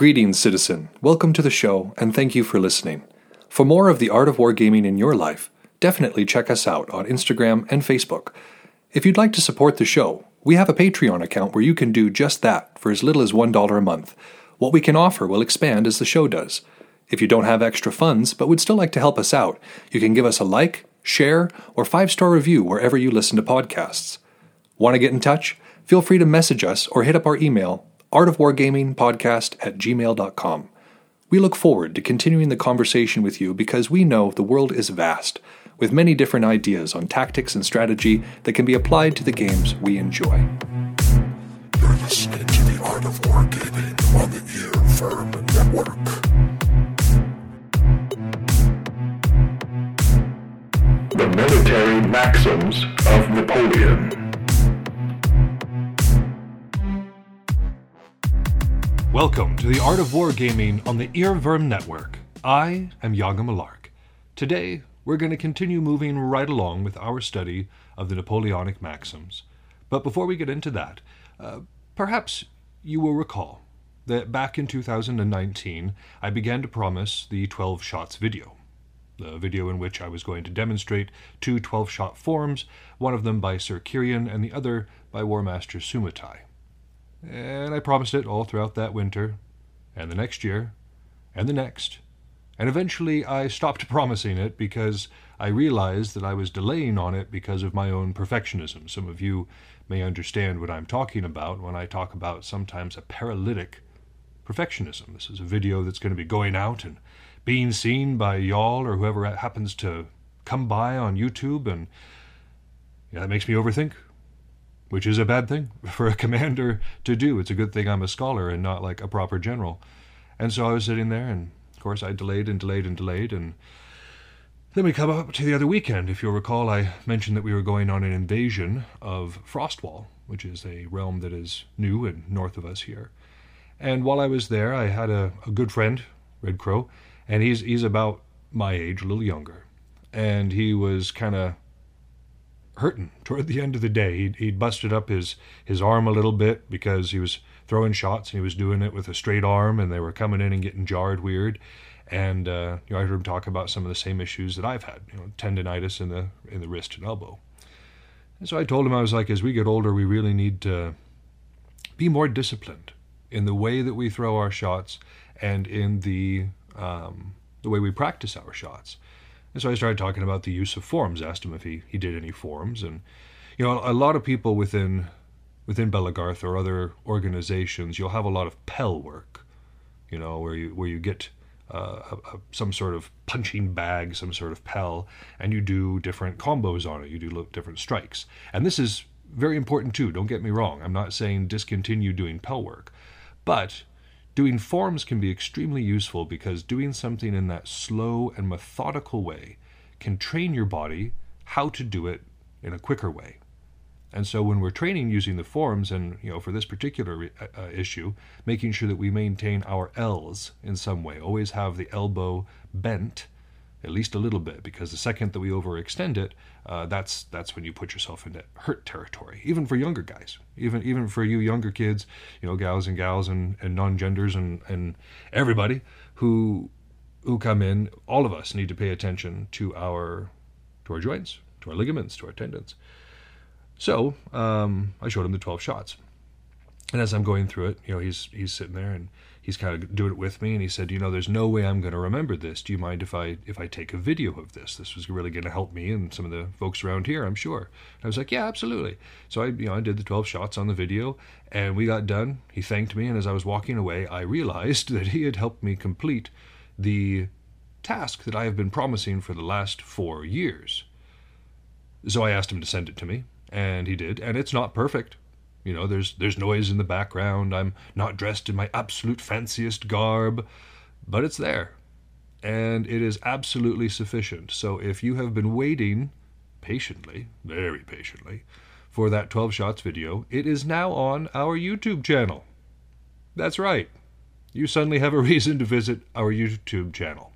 Greetings, citizen. Welcome to the show, and thank you for listening. For more of the art of wargaming in your life, definitely check us out on Instagram and Facebook. If you'd like to support the show, we have a Patreon account where you can do just that for as little as $1 a month. What we can offer will expand as the show does. If you don't have extra funds but would still like to help us out, you can give us a like, share, or five star review wherever you listen to podcasts. Want to get in touch? Feel free to message us or hit up our email, artofwargamingpodcast at gmail.com. We look forward to continuing the conversation with you because we know the world is vast, with many different ideas on tactics and strategy that can be applied to the games we enjoy. You're listening to the Art of Wargaming on the Ear Firm Network. The Military Maxims of Napoleon. Welcome to the Art of Wargaming on the Earworm Network. I am Yaga Malark. Today, we're going to continue moving right along with our study of the Napoleonic maxims. But before we get into that, uh, perhaps you will recall that back in 2019, I began to promise the 12 shots video. The video in which I was going to demonstrate two 12 shot forms, one of them by Sir Kirian and the other by War Master Sumatai. And I promised it all throughout that winter, and the next year, and the next. And eventually I stopped promising it because I realized that I was delaying on it because of my own perfectionism. Some of you may understand what I'm talking about when I talk about sometimes a paralytic perfectionism. This is a video that's going to be going out and being seen by y'all or whoever happens to come by on YouTube, and yeah, that makes me overthink which is a bad thing for a commander to do. It's a good thing I'm a scholar and not like a proper general. And so I was sitting there, and of course I delayed and delayed and delayed, and then we come up to the other weekend. If you'll recall, I mentioned that we were going on an invasion of Frostwall, which is a realm that is new and north of us here. And while I was there, I had a, a good friend, Red Crow, and he's he's about my age, a little younger, and he was kind of hurting toward the end of the day. He'd, he'd busted up his, his arm a little bit because he was throwing shots and he was doing it with a straight arm and they were coming in and getting jarred weird. And uh, you know, I heard him talk about some of the same issues that I've had, you know, tendonitis in the in the wrist and elbow. And so I told him I was like, as we get older, we really need to be more disciplined in the way that we throw our shots and in the um, the way we practice our shots. And so I started talking about the use of forms. Asked him if he, he did any forms, and you know, a lot of people within within Belegarth or other organizations, you'll have a lot of Pell work. You know, where you where you get uh, a, a, some sort of punching bag, some sort of Pell, and you do different combos on it. You do different strikes, and this is very important too. Don't get me wrong. I'm not saying discontinue doing Pell work, but Doing forms can be extremely useful because doing something in that slow and methodical way can train your body how to do it in a quicker way. And so when we're training using the forms, and you know, for this particular uh, uh, issue, making sure that we maintain our L's in some way, always have the elbow bent at least a little bit, because the second that we overextend it, uh, that's that's when you put yourself into hurt territory. Even for younger guys, even even for you younger kids, you know, gals and gals and, and non-genders and and everybody who who come in, all of us need to pay attention to our to our joints, to our ligaments, to our tendons. So um, I showed him the twelve shots, and as I'm going through it, you know, he's he's sitting there and he's kind of doing it with me and he said you know there's no way i'm going to remember this. Do you mind if i if i take a video of this? This was really going to help me and some of the folks around here i'm sure. And i was like yeah absolutely. So i you know i did the 12 shots on the video and we got done. He thanked me and as i was walking away i realized that he had helped me complete the task that i have been promising for the last four years. So i asked him to send it to me and he did and it's not perfect you know, there's there's noise in the background. I'm not dressed in my absolute fanciest garb, but it's there. And it is absolutely sufficient. So if you have been waiting patiently, very patiently, for that 12 shots video, it is now on our YouTube channel. That's right. You suddenly have a reason to visit our YouTube channel.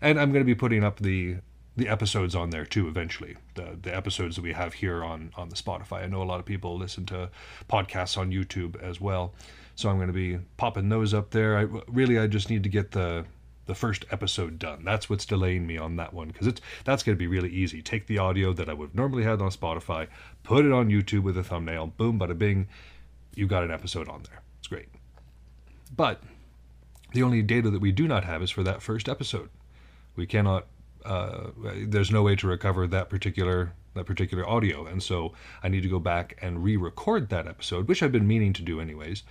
And I'm going to be putting up the the episodes on there too eventually the the episodes that we have here on on the spotify i know a lot of people listen to podcasts on youtube as well So I'm going to be popping those up there. I really I just need to get the the first episode done. That's what's delaying me on that one because it's that's going to be really easy. Take the audio that I would normally had on Spotify, put it on YouTube with a thumbnail, boom, bada bing, you got an episode on there. It's great. But the only data that we do not have is for that first episode. We cannot. Uh, there's no way to recover that particular that particular audio, and so I need to go back and re-record that episode, which I've been meaning to do anyways.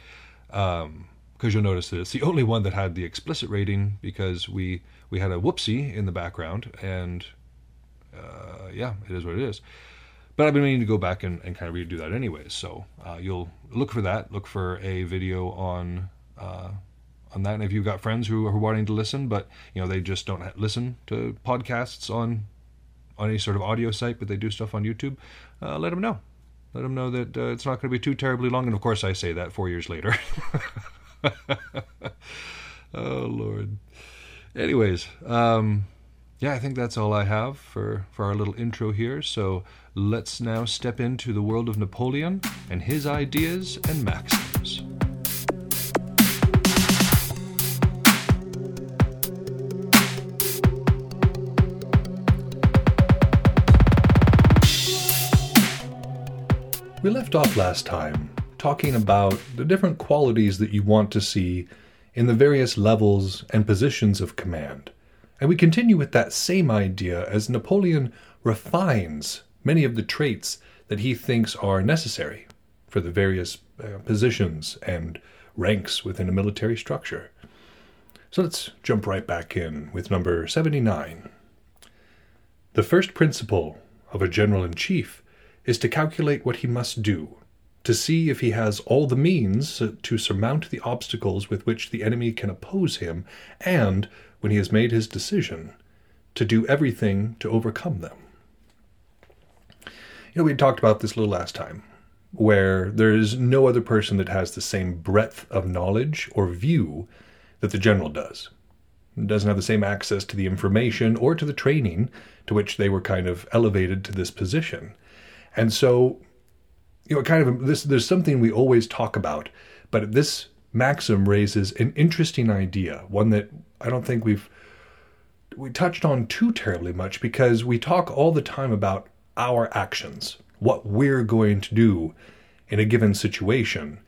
Um, because you'll notice that it's the only one that had the explicit rating because we we had a whoopsie in the background and uh, yeah it is what it is. But i've been meaning to go back and, and kind of redo that anyways. So uh, you'll look for that. Look for a video on uh, on that and if you've got friends who are wanting to listen but you know they just don't listen to podcasts on on any sort of audio site but they do stuff on youtube uh, let them know let them know that uh, it's not going to be too terribly long and of course i say that four years later oh Lord. Anyways, um, yeah, I think that's all I have for for our little intro here. So let's now step into the world of Napoleon and his ideas and maxims. We left off last time talking about the different qualities that you want to see in the various levels and positions of command. And we continue with that same idea as Napoleon refines many of the traits that he thinks are necessary for the various uh, positions and ranks within a military structure. So let's jump right back in with number 79. The first principle of a general in chief is to calculate what he must do to see if he has all the means to surmount the obstacles with which the enemy can oppose him, and, when he has made his decision, to do everything to overcome them. You know, we talked about this a little last time, where there is no other person that has the same breadth of knowledge or view that the general does. doesn't have the same access to the information or to the training to which they were kind of elevated to this position. And so you know, kind of this. There's something we always talk about, but this maxim raises an interesting idea, one that I don't think we've we touched on too terribly much because we talk all the time about our actions, what we're going to do in a given situation,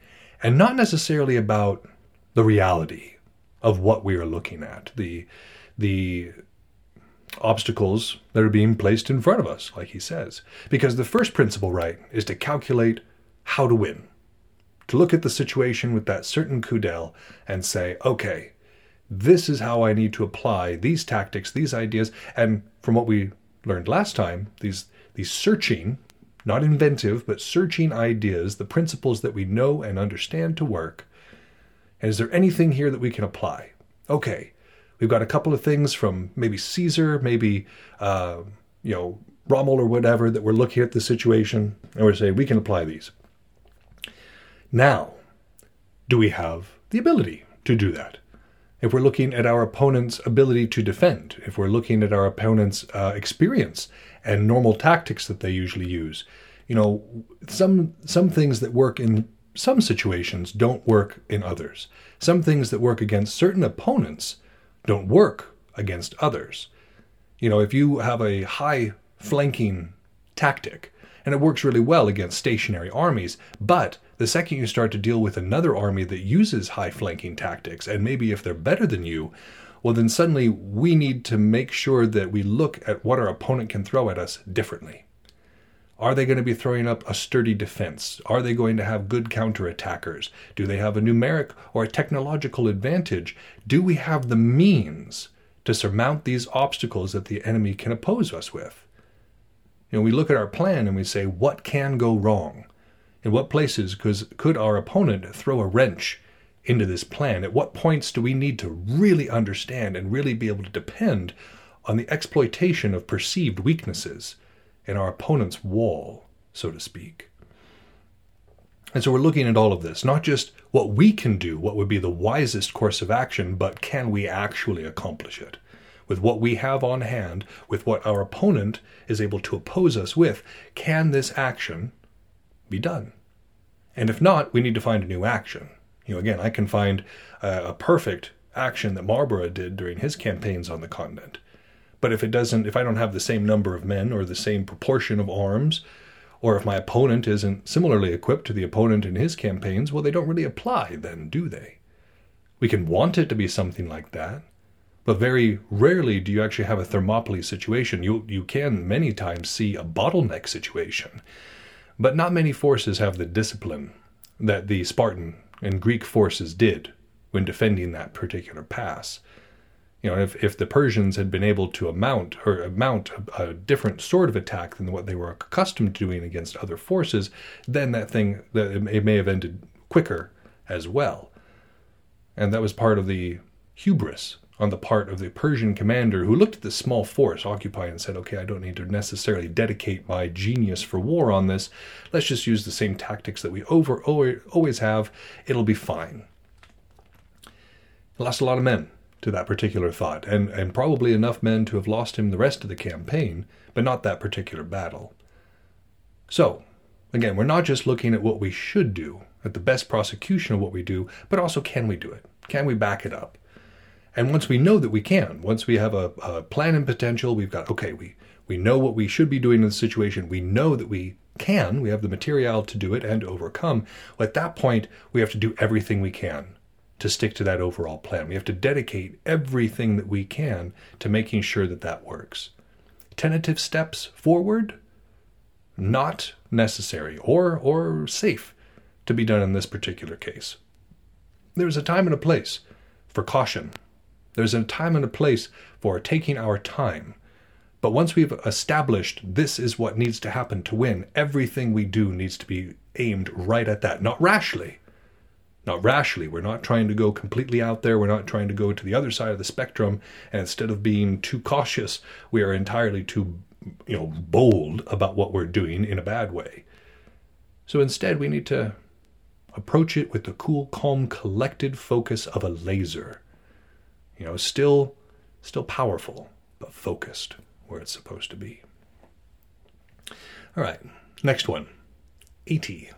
and not necessarily about the reality of what we are looking at, the the obstacles that are being placed in front of us, like he says. Because the first principle, right, is to calculate how to win. To look at the situation with that certain coup d'oeil and say, okay, this is how I need to apply these tactics, these ideas, and from what we learned last time, these these searching, not inventive, but searching ideas, the principles that we know and understand to work. And is there anything here that we can apply? Okay, We've got a couple of things from maybe Caesar, maybe uh, you know Rommel or whatever that we're looking at the situation and we're saying we can apply these. Now, do we have the ability to do that? If we're looking at our opponent's ability to defend, if we're looking at our opponent's uh, experience and normal tactics that they usually use, you know, some some things that work in some situations don't work in others. Some things that work against certain opponents don't work against others. You know, if you have a high flanking tactic, and it works really well against stationary armies, but the second you start to deal with another army that uses high flanking tactics, and maybe if they're better than you, well, then suddenly we need to make sure that we look at what our opponent can throw at us differently. Are they going to be throwing up a sturdy defense? Are they going to have good counterattackers? Do they have a numeric or a technological advantage? Do we have the means to surmount these obstacles that the enemy can oppose us with? You know, we look at our plan and we say, what can go wrong? In what places could our opponent throw a wrench into this plan? At what points do we need to really understand and really be able to depend on the exploitation of perceived weaknesses? In our opponent's wall, so to speak. And so we're looking at all of this, not just what we can do, what would be the wisest course of action, but can we actually accomplish it? With what we have on hand, with what our opponent is able to oppose us with, can this action be done? And if not, we need to find a new action. You know, again, I can find a, a perfect action that Marlborough did during his campaigns on the continent. But if it doesn't, if I don't have the same number of men or the same proportion of arms, or if my opponent isn't similarly equipped to the opponent in his campaigns, well, they don't really apply then, do they? We can want it to be something like that, but very rarely do you actually have a Thermopylae situation. You, you can many times see a bottleneck situation, but not many forces have the discipline that the Spartan and Greek forces did when defending that particular pass. You know, if, if the Persians had been able to mount or mount a, a, different sort of attack than what they were accustomed to doing against other forces, then that thing that it may have ended quicker as well. And that was part of the hubris on the part of the Persian commander who looked at this small force occupying and said, okay, I don't need to necessarily dedicate my genius for war on this. Let's just use the same tactics that we over always have. It'll be fine. Lost a lot of men to that particular thought, and, and probably enough men to have lost him the rest of the campaign, but not that particular battle. So, again, we're not just looking at what we should do, at the best prosecution of what we do, but also can we do it? Can we back it up? And once we know that we can, once we have a, a plan and potential, we've got, okay, we, we know what we should be doing in the situation, we know that we can, we have the material to do it and overcome. Well, at that point, we have to do everything we can to stick to that overall plan. We have to dedicate everything that we can to making sure that that works. Tentative steps forward, not necessary or, or safe to be done in this particular case. There's a time and a place for caution. There's a time and a place for taking our time. But once we've established this is what needs to happen to win, everything we do needs to be aimed right at that, not rashly, not rashly. We're not trying to go completely out there. We're not trying to go to the other side of the spectrum. And instead of being too cautious, we are entirely too, you know, bold about what we're doing in a bad way. So instead, we need to approach it with the cool, calm, collected focus of a laser. You know, still, still powerful, but focused where it's supposed to be. All right, next one 80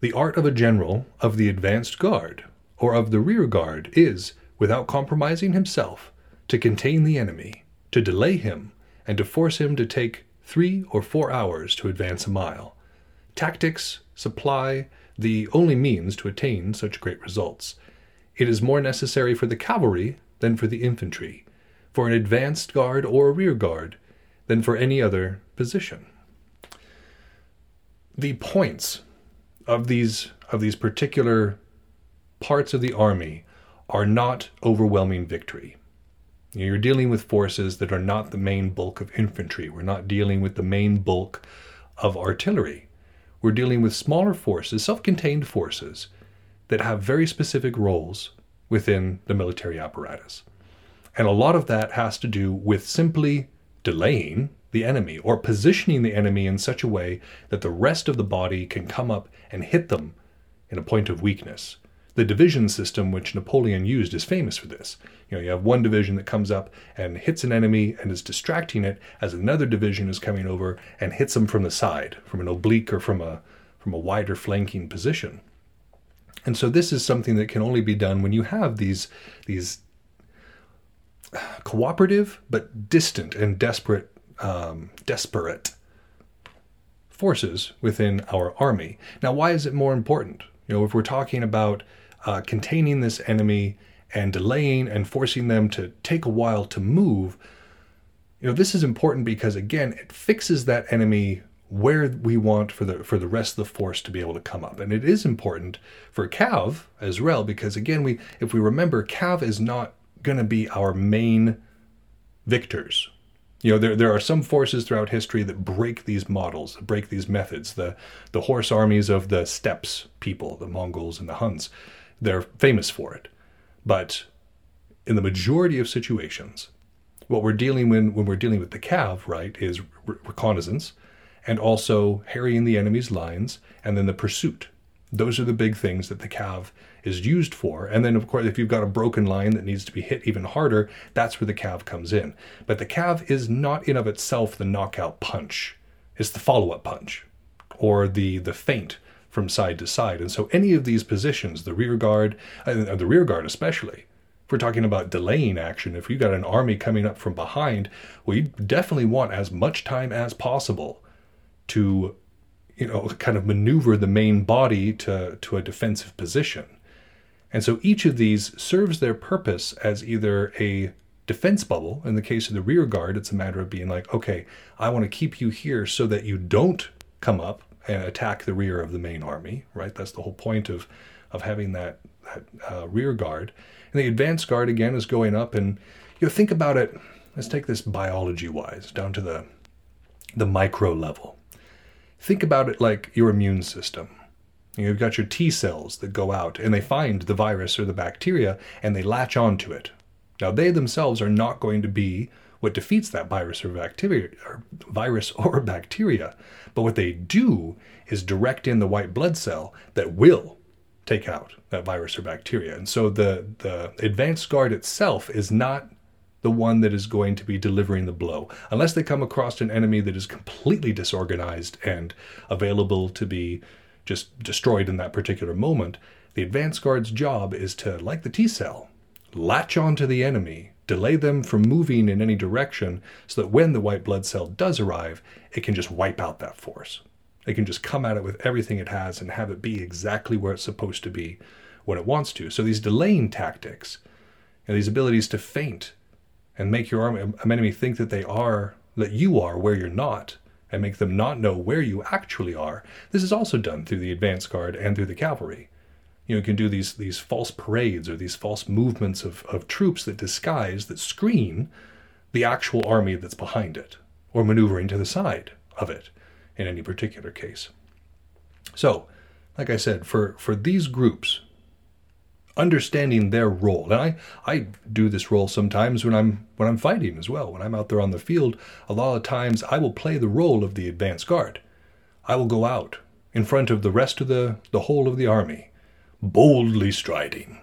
the art of a general of the advanced guard or of the rear guard is, without compromising himself, to contain the enemy, to delay him, and to force him to take three or four hours to advance a mile. Tactics supply the only means to attain such great results. It is more necessary for the cavalry than for the infantry, for an advanced guard or a rear guard than for any other position. The points of these of these particular parts of the army are not overwhelming victory. You're dealing with forces that are not the main bulk of infantry. We're not dealing with the main bulk of artillery. We're dealing with smaller forces, self contained forces, that have very specific roles within the military apparatus. And a lot of that has to do with simply delaying the enemy or positioning the enemy in such a way that the rest of the body can come up and hit them in a point of weakness. The division system which Napoleon used is famous for this. You know, you have one division that comes up and hits an enemy and is distracting it as another division is coming over and hits them from the side, from an oblique or from a from a wider flanking position. And so this is something that can only be done when you have these these cooperative but distant and desperate um, desperate forces within our army. Now, why is it more important? You know, if we're talking about uh, containing this enemy and delaying and forcing them to take a while to move, you know, this is important because again, it fixes that enemy where we want for the for the rest of the force to be able to come up. And it is important for Cav as well because again, we if we remember, Cav is not going to be our main victors you know, there, there are some forces throughout history that break these models, break these methods. The, the horse armies of the steppes people, the Mongols and the Huns, they're famous for it. But in the majority of situations, what we're dealing with when we're dealing with the cav, right, is re- reconnaissance and also harrying the enemy's lines and then the pursuit. Those are the big things that the cav is used for. And then, of course, if you've got a broken line that needs to be hit even harder, that's where the cav comes in. But the cav is not in of itself the knockout punch. It's the follow-up punch or the the feint from side to side. And so any of these positions, the rear guard, uh, the rear guard especially, if we're talking about delaying action, if you've got an army coming up from behind, you definitely want as much time as possible to, you know, kind of maneuver the main body to, to a defensive position. And so each of these serves their purpose as either a defense bubble. In the case of the rear guard, it's a matter of being like, okay, I want to keep you here so that you don't come up and attack the rear of the main army, right? That's the whole point of, of having that, that uh, rear guard. And the advanced guard, again, is going up. And you know, think about it. Let's take this biology wise down to the, the micro level. Think about it like your immune system. You've got your T cells that go out and they find the virus or the bacteria and they latch onto it. Now, they themselves are not going to be what defeats that virus or bacteria, or virus or bacteria, but what they do is direct in the white blood cell that will take out that virus or bacteria. And so the the advanced guard itself is not the one that is going to be delivering the blow unless they come across an enemy that is completely disorganized and available to be just destroyed in that particular moment. The advance guard's job is to, like the T cell, latch onto the enemy, delay them from moving in any direction, so that when the white blood cell does arrive, it can just wipe out that force. It can just come at it with everything it has and have it be exactly where it's supposed to be when it wants to. So these delaying tactics, and these abilities to feint and make your army, um, enemy think that they are, that you are where you're not, and make them not know where you actually are. This is also done through the advance guard and through the cavalry. You know, you can do these these false parades or these false movements of, of troops that disguise, that screen the actual army that's behind it, or maneuvering to the side of it in any particular case. So, like I said, for, for these groups, understanding their role. And I, I do this role sometimes when I'm when I'm fighting as well. When I'm out there on the field, a lot of times I will play the role of the advance guard. I will go out in front of the rest of the, the whole of the army, boldly striding.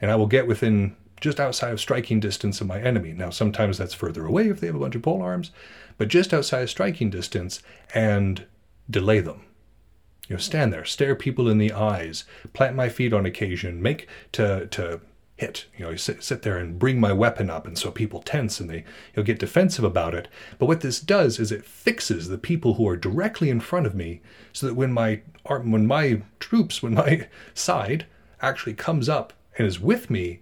And I will get within just outside of striking distance of my enemy. Now sometimes that's further away if they have a bunch of pole arms, but just outside of striking distance and delay them you know, stand there, stare people in the eyes, plant my feet on occasion, make to to hit. You know, sit, sit there and bring my weapon up, and so people tense and they you'll get defensive about it. But what this does is it fixes the people who are directly in front of me, so that when my when my troops, when my side actually comes up and is with me,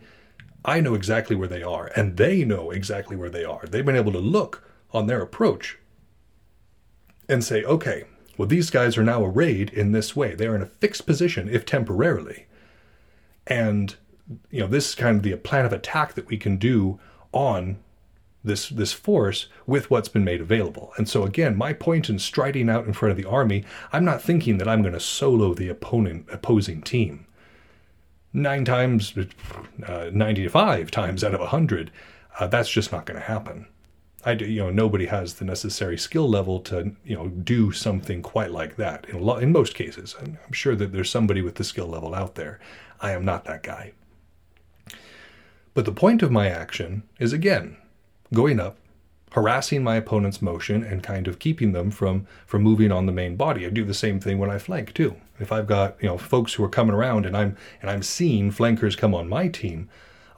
I know exactly where they are, and they know exactly where they are. They've been able to look on their approach and say, okay, well, these guys are now arrayed in this way. They are in a fixed position, if temporarily. And, you know, this is kind of the plan of attack that we can do on this this force with what's been made available. And so again, my point in striding out in front of the army, I'm not thinking that I'm going to solo the opponent opposing team. Nine times, uh, 95 times out of 100, uh, that's just not going to happen. I do, you know, nobody has the necessary skill level to, you know, do something quite like that. In, in most cases, I'm sure that there's somebody with the skill level out there. I am not that guy. But the point of my action is again going up, harassing my opponent's motion, and kind of keeping them from from moving on the main body. I do the same thing when I flank too. If I've got you know folks who are coming around and I'm and I'm seeing flankers come on my team,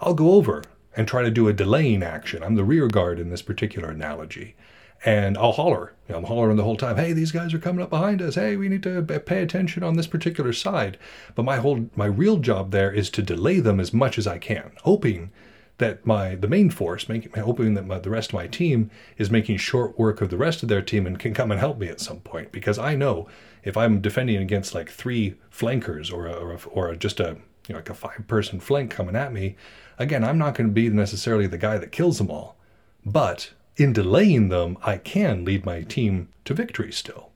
I'll go over and try to do a delaying action. I'm the rear guard in this particular analogy. And I'll holler. You know, I'm hollering the whole time, hey, these guys are coming up behind us. Hey, we need to pay attention on this particular side. But my whole my real job there is to delay them as much as I can, hoping that my the main force, making, hoping that my, the rest of my team is making short work of the rest of their team and can come and help me at some point. Because I know if I'm defending against like three flankers or a, or, a, or a, just a you know like a five person flank coming at me, Again, I'm not going to be necessarily the guy that kills them all, but in delaying them, I can lead my team to victory still.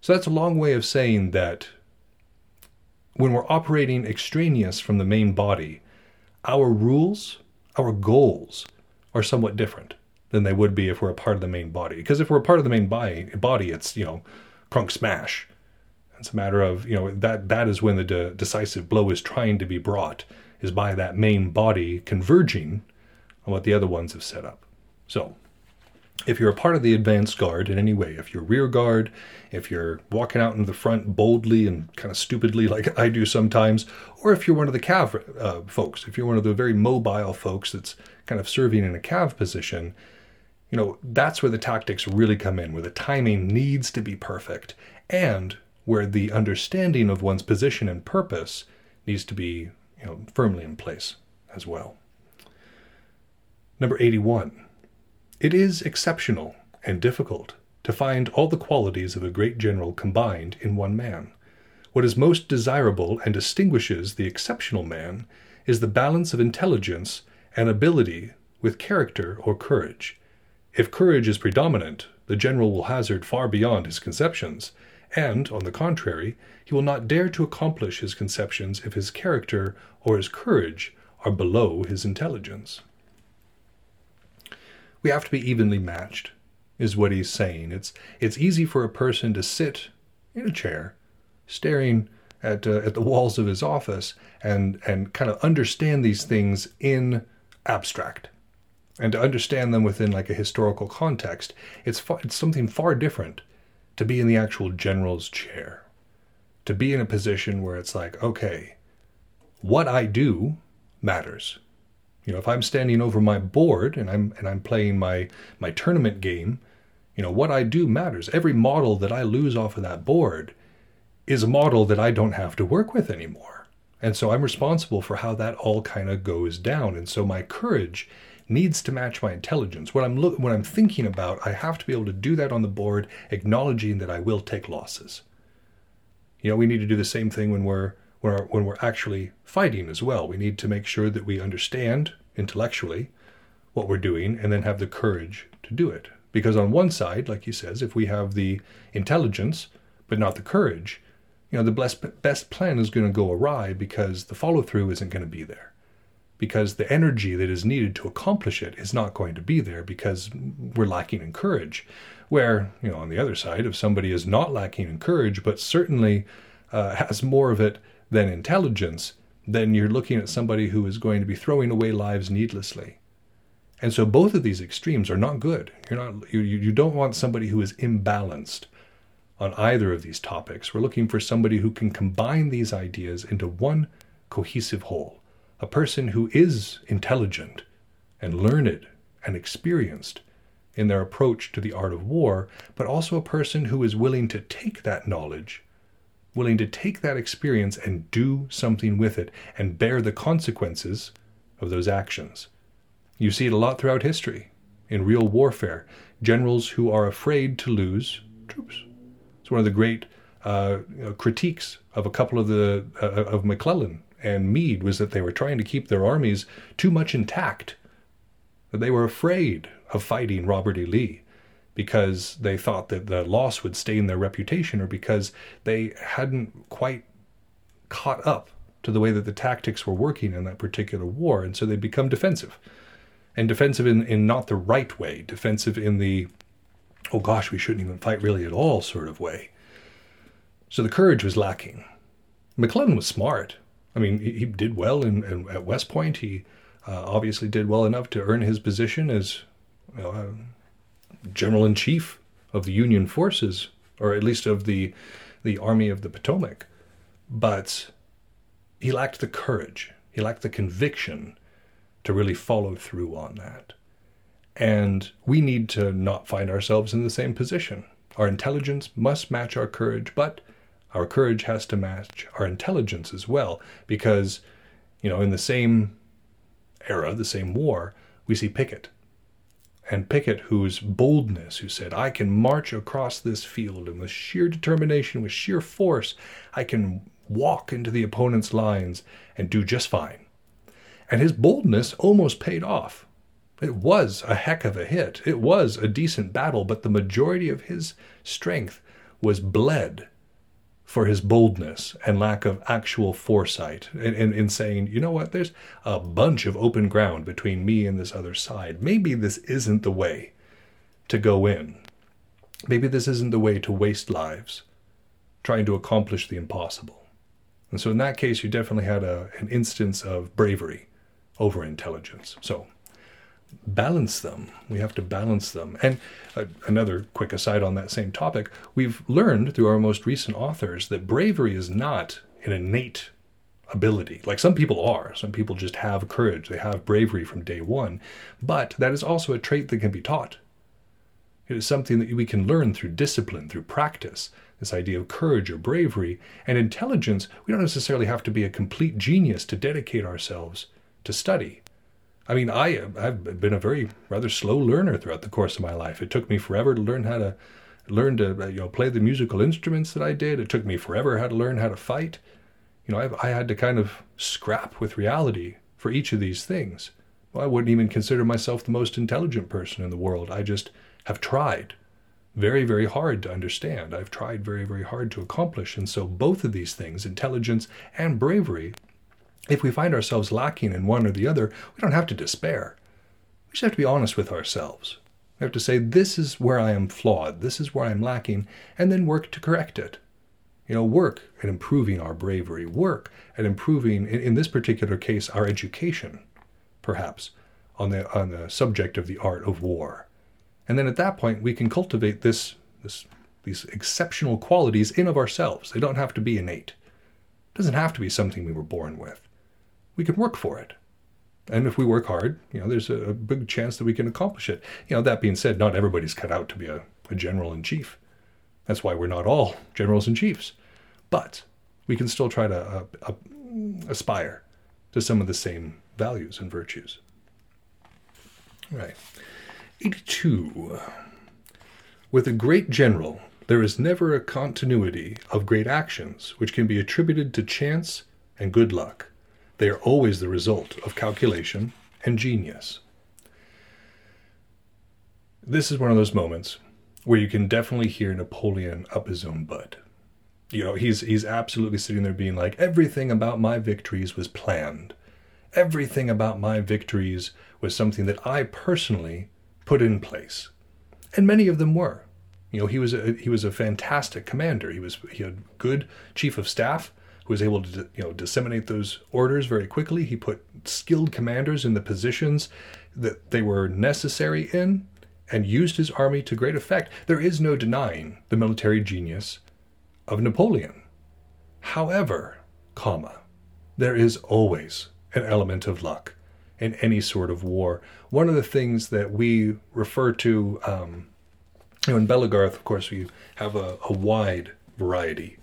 So that's a long way of saying that when we're operating extraneous from the main body, our rules, our goals are somewhat different than they would be if we're a part of the main body. Because if we're a part of the main body, body it's, you know, crunk smash. It's a matter of, you know, that that is when the de- decisive blow is trying to be brought is by that main body converging on what the other ones have set up. So, if you're a part of the advance guard in any way, if you're rear guard, if you're walking out in the front boldly and kind of stupidly like I do sometimes, or if you're one of the cav uh, folks, if you're one of the very mobile folks that's kind of serving in a cav position, you know, that's where the tactics really come in, where the timing needs to be perfect and where the understanding of one's position and purpose needs to be, you know, firmly in place as well. Number 81 it is exceptional and difficult to find all the qualities of a great general combined in one man. What is most desirable and distinguishes the exceptional man is the balance of intelligence and ability with character or courage. If courage is predominant, the general will hazard far beyond his conceptions, and, on the contrary, he will not dare to accomplish his conceptions if his character or his courage are below his intelligence we have to be evenly matched, is what he's saying. It's it's easy for a person to sit in a chair, staring at uh, at the walls of his office, and and kind of understand these things in abstract, and to understand them within like a historical context. It's far, it's something far different to be in the actual general's chair, to be in a position where it's like, okay, what I do matters you know, if I'm standing over my board and I'm and I'm playing my my tournament game, you know, what I do matters. Every model that I lose off of that board is a model that I don't have to work with anymore. And so I'm responsible for how that all kind of goes down. And so my courage needs to match my intelligence. What I'm look, what I'm thinking about, I have to be able to do that on the board, acknowledging that I will take losses. You know, we need to do the same thing when we're when we're, when we're actually fighting as well. We need to make sure that we understand intellectually what we're doing and then have the courage to do it. Because on one side, like he says, if we have the intelligence but not the courage, you know, the best, best plan is going to go awry because the follow through isn't going to be there. Because the energy that is needed to accomplish it is not going to be there because we're lacking in courage. Where, you know, on the other side, if somebody is not lacking in courage but certainly uh, has more of it than intelligence, then you're looking at somebody who is going to be throwing away lives needlessly. And so both of these extremes are not good. You're not you, you don't want somebody who is imbalanced on either of these topics. We're looking for somebody who can combine these ideas into one cohesive whole. A person who is intelligent and learned and experienced in their approach to the art of war, but also a person who is willing to take that knowledge willing to take that experience and do something with it and bear the consequences of those actions. You see it a lot throughout history in real warfare. Generals who are afraid to lose troops. It's one of the great uh, critiques of a couple of the uh, of McClellan and Meade was that they were trying to keep their armies too much intact. That they were afraid of fighting Robert E. Lee because they thought that the loss would stain their reputation or because they hadn't quite caught up to the way that the tactics were working in that particular war. And so they become defensive. And defensive in, in not the right way, defensive in the, oh gosh, we shouldn't even fight really at all sort of way. So the courage was lacking. McClellan was smart. I mean, he, he did well in, in, at West Point. He uh, obviously did well enough to earn his position as you know, uh, general in chief of the Union forces, or at least of the the Army of the Potomac. But he lacked the courage, he lacked the conviction to really follow through on that. And we need to not find ourselves in the same position. Our intelligence must match our courage, but our courage has to match our intelligence as well, because, you know, in the same era, the same war, we see Pickett and Pickett, whose boldness, who said, I can march across this field, and with sheer determination, with sheer force, I can walk into the opponent's lines and do just fine. And his boldness almost paid off. It was a heck of a hit. It was a decent battle, but the majority of his strength was bled for his boldness and lack of actual foresight in, in, in, saying, you know what, there's a bunch of open ground between me and this other side. Maybe this isn't the way to go in. Maybe this isn't the way to waste lives trying to accomplish the impossible. And so in that case, you definitely had a, an instance of bravery over intelligence. So balance them. We have to balance them. And uh, another quick aside on that same topic, we've learned through our most recent authors that bravery is not an innate ability. Like some people are. Some people just have courage, they have bravery from day one. But that is also a trait that can be taught. It is something that we can learn through discipline, through practice. This idea of courage or bravery and intelligence, we don't necessarily have to be a complete genius to dedicate ourselves to study. I mean, I I've been a very rather slow learner throughout the course of my life. It took me forever to learn how to learn to uh, you know play the musical instruments that I did. It took me forever how to learn how to fight. You know, I've, I had to kind of scrap with reality for each of these things. Well, I wouldn't even consider myself the most intelligent person in the world. I just have tried very, very hard to understand. I've tried very, very hard to accomplish. And so, both of these things, intelligence and bravery, if we find ourselves lacking in one or the other, we don't have to despair. We just have to be honest with ourselves. We have to say, this is where I am flawed, this is where I'm lacking, and then work to correct it. You know, work at improving our bravery, work at improving, in, in this particular case, our education, perhaps, on the, on the subject of the art of war. And then at that point, we can cultivate this, this, these exceptional qualities in of ourselves. They don't have to be innate. It doesn't have to be something we were born with. We can work for it. And if we work hard, you know, there's a, big chance that we can accomplish it. You know, that being said, not everybody's cut out to be a, a general in chief. That's why we're not all generals and chiefs. But we can still try to uh, uh, aspire to some of the same values and virtues. Right. 82. With a great general, there is never a continuity of great actions which can be attributed to chance and good luck. They are always the result of calculation and genius. This is one of those moments where you can definitely hear Napoleon up his own butt. You know, he's he's absolutely sitting there being like, everything about my victories was planned. Everything about my victories was something that I personally put in place. And many of them were. You know, he was a, he was a fantastic commander. He was he had good chief of staff who was able to you know disseminate those orders very quickly. He put skilled commanders in the positions that they were necessary in and used his army to great effect. There is no denying the military genius of Napoleon. However, comma, there is always an element of luck in any sort of war. One of the things that we refer to, um, you know, in Belegarth, of course, we have a, a wide variety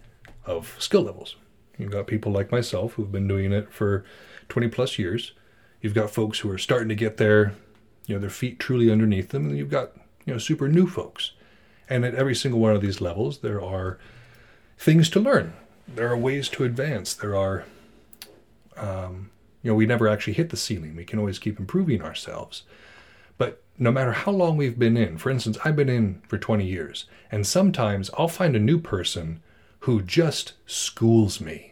of skill levels. You've got people like myself who've been doing it for 20 plus years. You've got folks who are starting to get their, you know, their feet truly underneath them, and you've got, you know, super new folks. And at every single one of these levels, there are things to learn. There are ways to advance. There are um, you know, we never actually hit the ceiling. We can always keep improving ourselves. But no matter how long we've been in, for instance, I've been in for 20 years, and sometimes I'll find a new person who just schools me.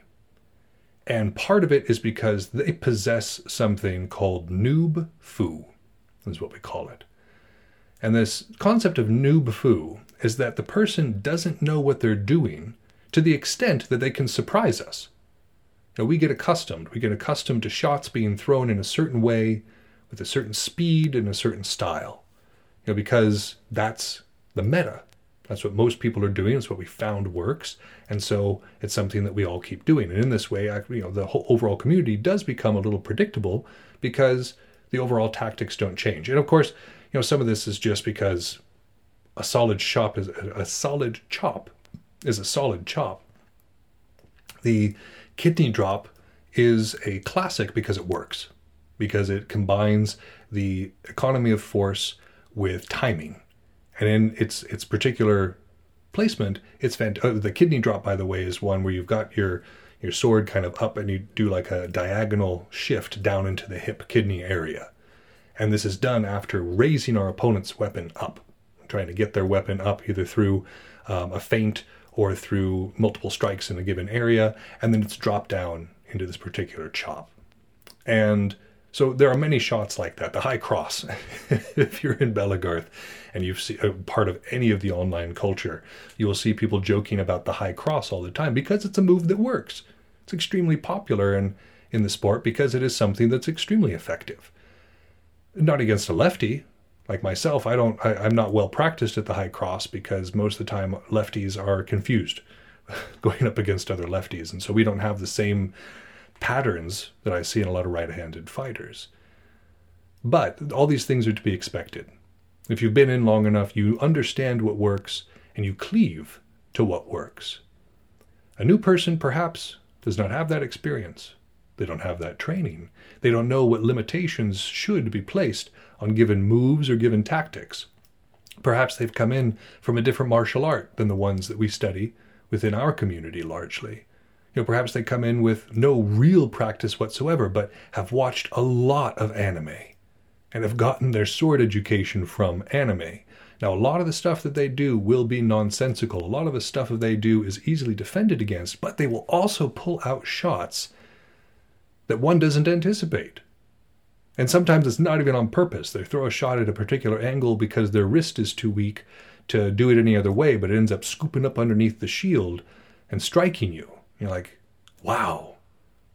And part of it is because they possess something called noob foo, is what we call it. And this concept of noob foo is that the person doesn't know what they're doing to the extent that they can surprise us. Now we get accustomed. We get accustomed to shots being thrown in a certain way, with a certain speed and a certain style. You know, because that's the meta. That's what most people are doing. It's what we found works, and so it's something that we all keep doing. And in this way, you know, the whole overall community does become a little predictable because the overall tactics don't change. And of course, you know, some of this is just because a solid chop is a solid chop is a solid chop. The Kidney Drop is a classic because it works, because it combines the economy of force with timing. And in its its particular placement, it's fant- uh, the kidney drop by the way is one where you've got your your sword kind of up and you do like a diagonal shift down into the hip kidney area. And this is done after raising our opponent's weapon up, trying to get their weapon up either through um, a feint or through multiple strikes in a given area, and then it's dropped down into this particular chop. And so there are many shots like that. The high cross, if you're in Belegarth and you've seen a uh, part of any of the online culture, you will see people joking about the high cross all the time because it's a move that works. It's extremely popular in, in the sport because it is something that's extremely effective. Not against a lefty. Like myself, I don't. I, I'm not well practiced at the high cross because most of the time lefties are confused going up against other lefties, and so we don't have the same patterns that I see in a lot of right-handed fighters. But all these things are to be expected. If you've been in long enough, you understand what works and you cleave to what works. A new person perhaps does not have that experience. They don't have that training. They don't know what limitations should be placed on given moves or given tactics. Perhaps they've come in from a different martial art than the ones that we study within our community largely. You know, perhaps they come in with no real practice whatsoever, but have watched a lot of anime and have gotten their sword education from anime. Now, a lot of the stuff that they do will be nonsensical. A lot of the stuff that they do is easily defended against, but they will also pull out shots that one doesn't anticipate. And sometimes it's not even on purpose. They throw a shot at a particular angle because their wrist is too weak to do it any other way, but it ends up scooping up underneath the shield and striking you. You're like, wow,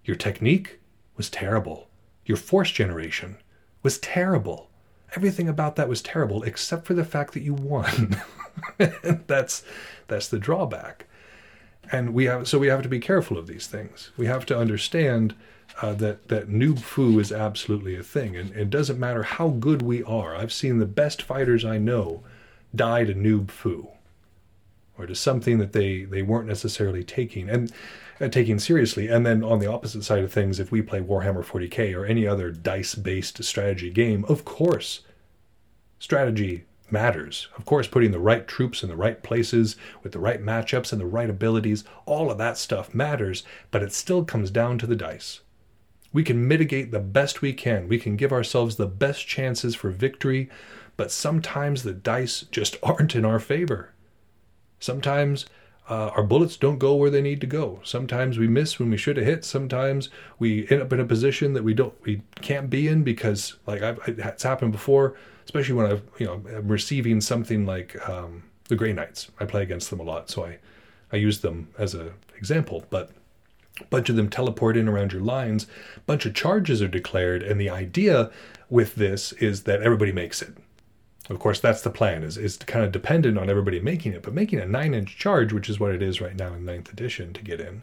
your technique was terrible. Your force generation was terrible. Everything about that was terrible except for the fact that you won. that's that's the drawback. And we have so we have to be careful of these things. We have to understand uh, that that noob foo is absolutely a thing, and it doesn't matter how good we are. I've seen the best fighters I know die to noob foo, or to something that they they weren't necessarily taking and uh, taking seriously. And then on the opposite side of things, if we play Warhammer 40k or any other dice-based strategy game, of course, strategy matters. Of course, putting the right troops in the right places with the right matchups and the right abilities, all of that stuff matters, but it still comes down to the dice. We can mitigate the best we can. We can give ourselves the best chances for victory, but sometimes the dice just aren't in our favor. Sometimes uh, our bullets don't go where they need to go. Sometimes we miss when we should have hit. Sometimes we end up in a position that we don't, we can't be in because, like, I've, it's happened before. Especially when I've, you know, I'm receiving something like um, the Grey Knights. I play against them a lot, so I, I use them as an example. But a bunch of them teleport in around your lines. A bunch of charges are declared, and the idea with this is that everybody makes it. Of course, that's the plan, is, is kind of dependent on everybody making it, but making a nine inch charge, which is what it is right now in ninth edition to get in,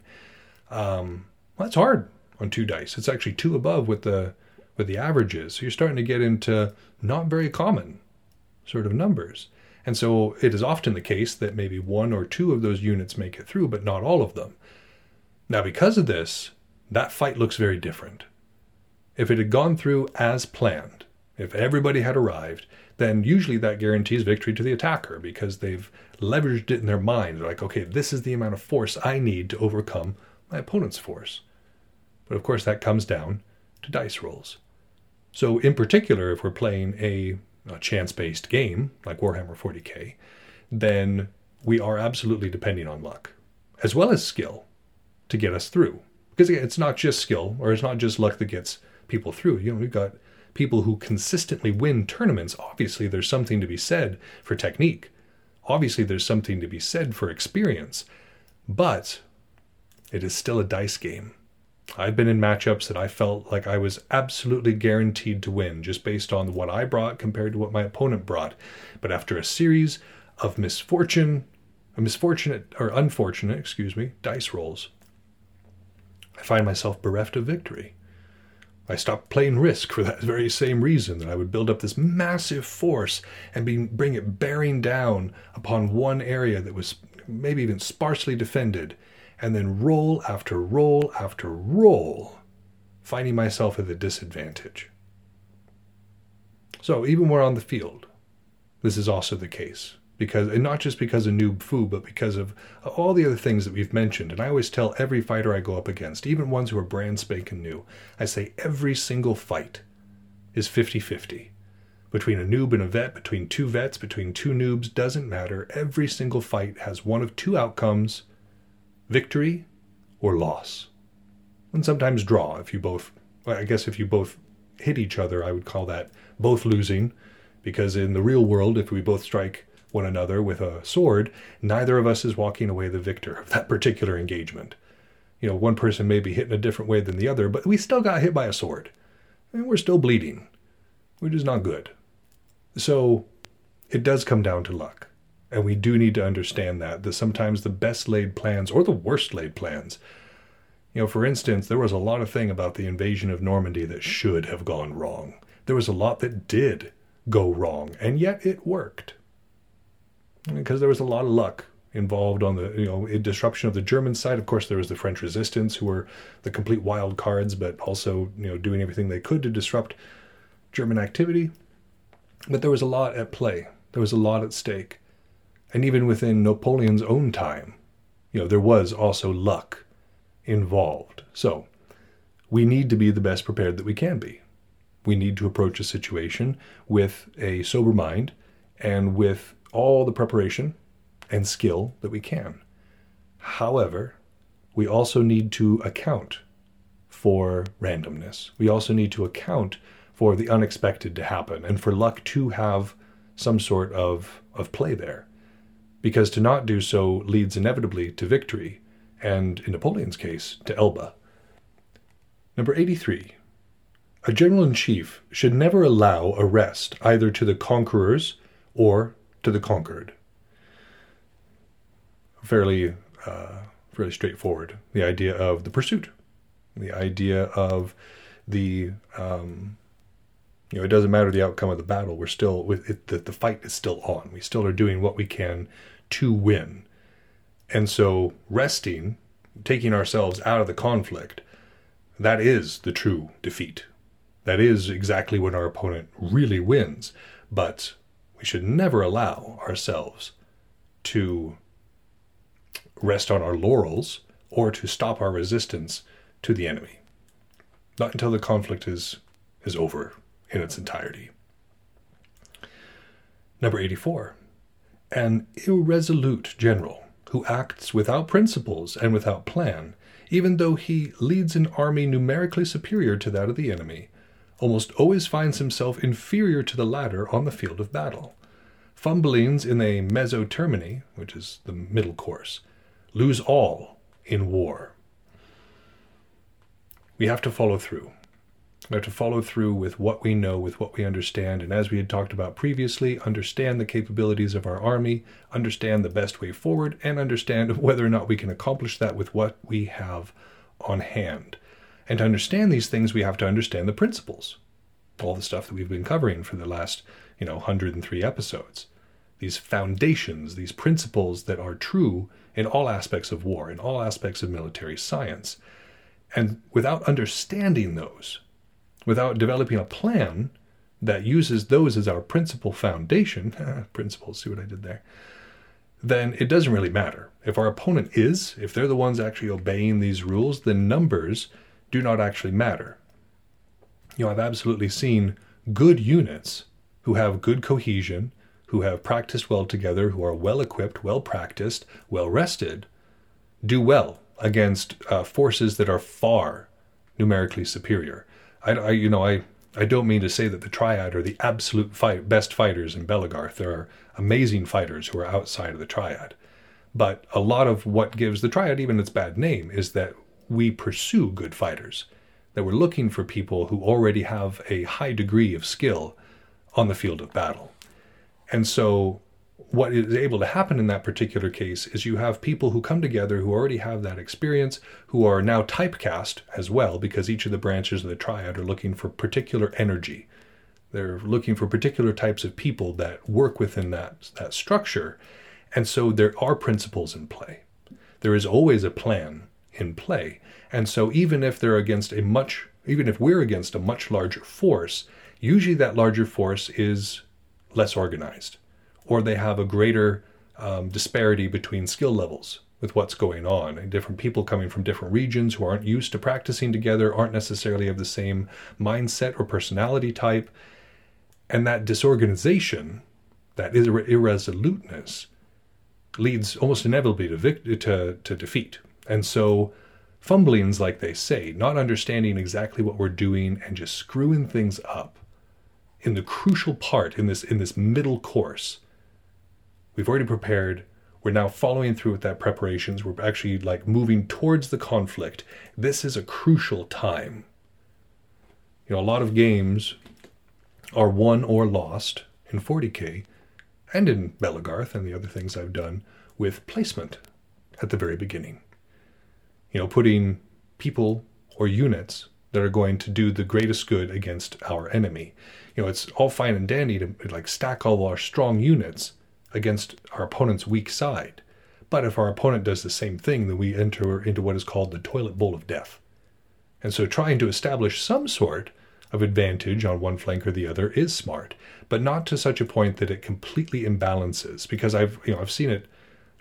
um, well, that's hard on two dice. It's actually two above with the with the averages. So you're starting to get into not very common sort of numbers. And so it is often the case that maybe one or two of those units make it through, but not all of them. Now, because of this, that fight looks very different. If it had gone through as planned, if everybody had arrived, then usually that guarantees victory to the attacker because they've leveraged it in their mind. They're like, okay, this is the amount of force I need to overcome my opponent's force. But of course, that comes down to dice rolls. So, in particular, if we're playing a, a chance based game like Warhammer 40k, then we are absolutely depending on luck as well as skill to get us through. Because again, it's not just skill or it's not just luck that gets people through. You know, we've got people who consistently win tournaments, obviously there's something to be said for technique. Obviously, there's something to be said for experience. But it is still a dice game. I've been in matchups that I felt like I was absolutely guaranteed to win just based on what I brought compared to what my opponent brought. But after a series of misfortune, a misfortunate or unfortunate, excuse me, dice rolls, I find myself bereft of victory. I stopped playing Risk for that very same reason that I would build up this massive force and be, bring it bearing down upon one area that was maybe even sparsely defended, and then roll after roll after roll, finding myself at a disadvantage. So, even when on the field, this is also the case because and not just because of noob foo, but because of all the other things that we've mentioned. And I always tell every fighter I go up against, even ones who are brand spanking new, I say every single fight is 50-50. Between a noob and a vet, between two vets, between two noobs, doesn't matter. Every single fight has one of two outcomes victory or loss. And sometimes draw if you both I guess if you both hit each other, I would call that both losing. Because in the real world, if we both strike one another with a sword, neither of us is walking away the victor of that particular engagement. You know, one person may be hit in a different way than the other, but we still got hit by a sword. And we're still bleeding. which is not good. So it does come down to luck. And we do need to understand that, that sometimes the best laid plans or the worst laid plans, you know, for instance, there was a lot of thing about the invasion of Normandy that should have gone wrong. There was a lot that did go wrong, and yet it worked. Because there was a lot of luck involved on the you know disruption of the German side. Of course, there was the French resistance, who were the complete wild cards, but also you know doing everything they could to disrupt German activity. But there was a lot at play. There was a lot at stake, and even within Napoleon's own time, you know there was also luck involved. So we need to be the best prepared that we can be. We need to approach a situation with a sober mind and with all the preparation and skill that we can. However, we also need to account for randomness. We also need to account for the unexpected to happen and for luck to have some sort of, of play there. Because to not do so leads inevitably to victory, and in Napoleon's case, to Elba. Number 83. A general in chief should never allow a rest either to the conquerors or to the conquered fairly uh, fairly straightforward. The idea of the pursuit, the idea of the um, you know it doesn't matter the outcome of the battle. We're still with it, the, the fight is still on. We still are doing what we can to win, and so resting, taking ourselves out of the conflict, that is the true defeat. That is exactly when our opponent really wins. But we should never allow ourselves to rest on our laurels or to stop our resistance to the enemy. Not until the conflict is, is over in its entirety. Number 84. An irresolute general who acts without principles and without plan, even though he leads an army numerically superior to that of the enemy, almost always finds himself inferior to the latter on the field of battle. Fumblings in a mezzo termini, which is the middle course, lose all in war. We have to follow through. We have to follow through with what we know, with what we understand, and as we had talked about previously, understand the capabilities of our army, understand the best way forward, and understand whether or not we can accomplish that with what we have on hand. And to understand these things, we have to understand the principles. All the stuff that we've been covering for the last, you know, 103 episodes. These foundations, these principles that are true in all aspects of war, in all aspects of military science. And without understanding those, without developing a plan that uses those as our principal foundation, ah, principles, see what I did there, then it doesn't really matter. If our opponent is, if they're the ones actually obeying these rules, then numbers do not actually matter. You know, I've absolutely seen good units who have good cohesion, who have practiced well together, who are well equipped, well practiced, well rested, do well against uh, forces that are far numerically superior. I, I, you know, I, I don't mean to say that the Triad are the absolute fight, best fighters in Belegarth. There are amazing fighters who are outside of the Triad. But a lot of what gives the Triad even its bad name is that we pursue good fighters, that we're looking for people who already have a high degree of skill on the field of battle. And so, what is able to happen in that particular case is you have people who come together who already have that experience, who are now typecast as well, because each of the branches of the triad are looking for particular energy. They're looking for particular types of people that work within that, that structure. And so there are principles in play. There is always a plan in play. And so even if they're against a much, even if we're against a much larger force, usually that larger force is less organized, or they have a greater um, disparity between skill levels with what's going on. And different people coming from different regions who aren't used to practicing together aren't necessarily of the same mindset or personality type. And that disorganization, that irre- irresoluteness, leads almost inevitably to, vict- to, to defeat. And so, fumblings, like they say, not understanding exactly what we're doing and just screwing things up, in the crucial part in this in this middle course. We've already prepared. We're now following through with that preparations. We're actually like moving towards the conflict. This is a crucial time. You know, a lot of games are won or lost in 40k and in Belegarth and the other things I've done with placement at the very beginning. You know, putting people or units that are going to do the greatest good against our enemy. You know, it's all fine and dandy to like stack all our strong units against our opponent's weak side. But if our opponent does the same thing, then we enter into what is called the toilet bowl of death. And so trying to establish some sort of advantage on one flank or the other is smart, but not to such a point that it completely imbalances. Because I've you know I've seen it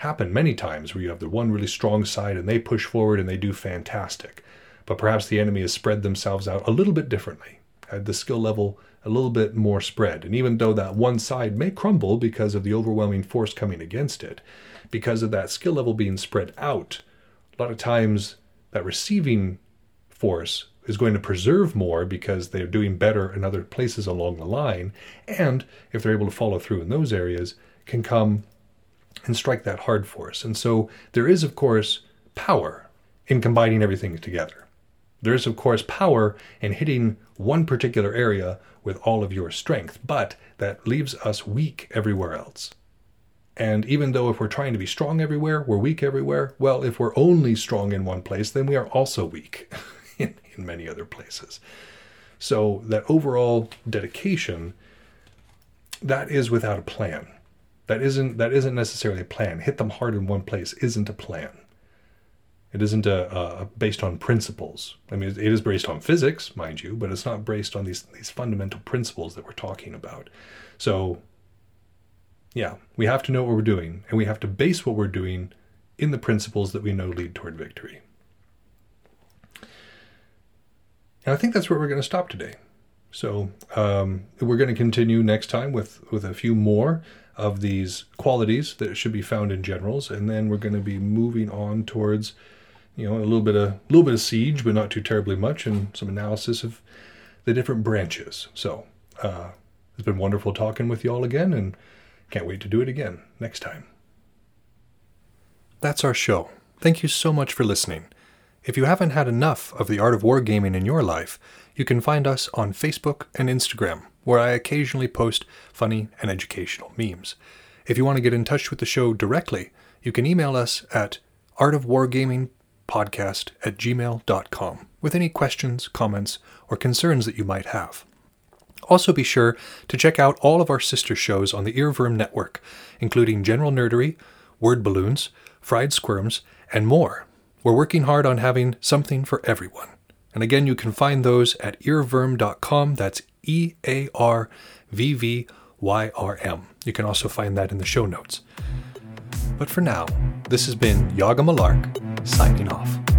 happen many times where you have the one really strong side and they push forward and they do fantastic, but perhaps the enemy has spread themselves out a little bit differently, had the skill level a little bit more spread, and even though that one side may crumble because of the overwhelming force coming against it, because of that skill level being spread out, a lot of times that receiving force is going to preserve more because they're doing better in other places along the line. And if they're able to follow through in those areas, can come and strike that hard force. And so there is, of course, power in combining everything together. There is, of course, power in hitting one particular area with all of your strength, but that leaves us weak everywhere else. And even though if we're trying to be strong everywhere, we're weak everywhere, well, if we're only strong in one place, then we are also weak. in, in many other places. So that overall dedication, that is without a plan. That isn't that isn't necessarily a plan. Hit them hard in one place isn't a plan. It isn't a, a, based on principles. I mean, it is based on physics, mind you, but it's not based on these these fundamental principles that we're talking about. So, yeah, we have to know what we're doing, and we have to base what we're doing in the principles that we know lead toward victory. And I think that's where we're going to stop today. So um, we're going to continue next time with, with a few more of these qualities that should be found in generals, and then we're going to be moving on towards, you know, a little bit of a little bit of siege, but not too terribly much, and some analysis of the different branches. So uh, it's been wonderful talking with you all again, and can't wait to do it again next time. That's our show. Thank you so much for listening. If you haven't had enough of the art of wargaming in your life, you can find us on Facebook and Instagram, where I occasionally post funny and educational memes. If you want to get in touch with the show directly, you can email us at artofwargamingpodcast at gmail.com with any questions, comments, or concerns that you might have. Also, be sure to check out all of our sister shows on the Earworm Network, including General Nerdery, Word Balloons, Fried Squirms, and more. We're working hard on having something for everyone. And again, you can find those at earworm.com. That's E A R V V Y R M. You can also find that in the show notes. But for now, this has been Yaga Malark signing off.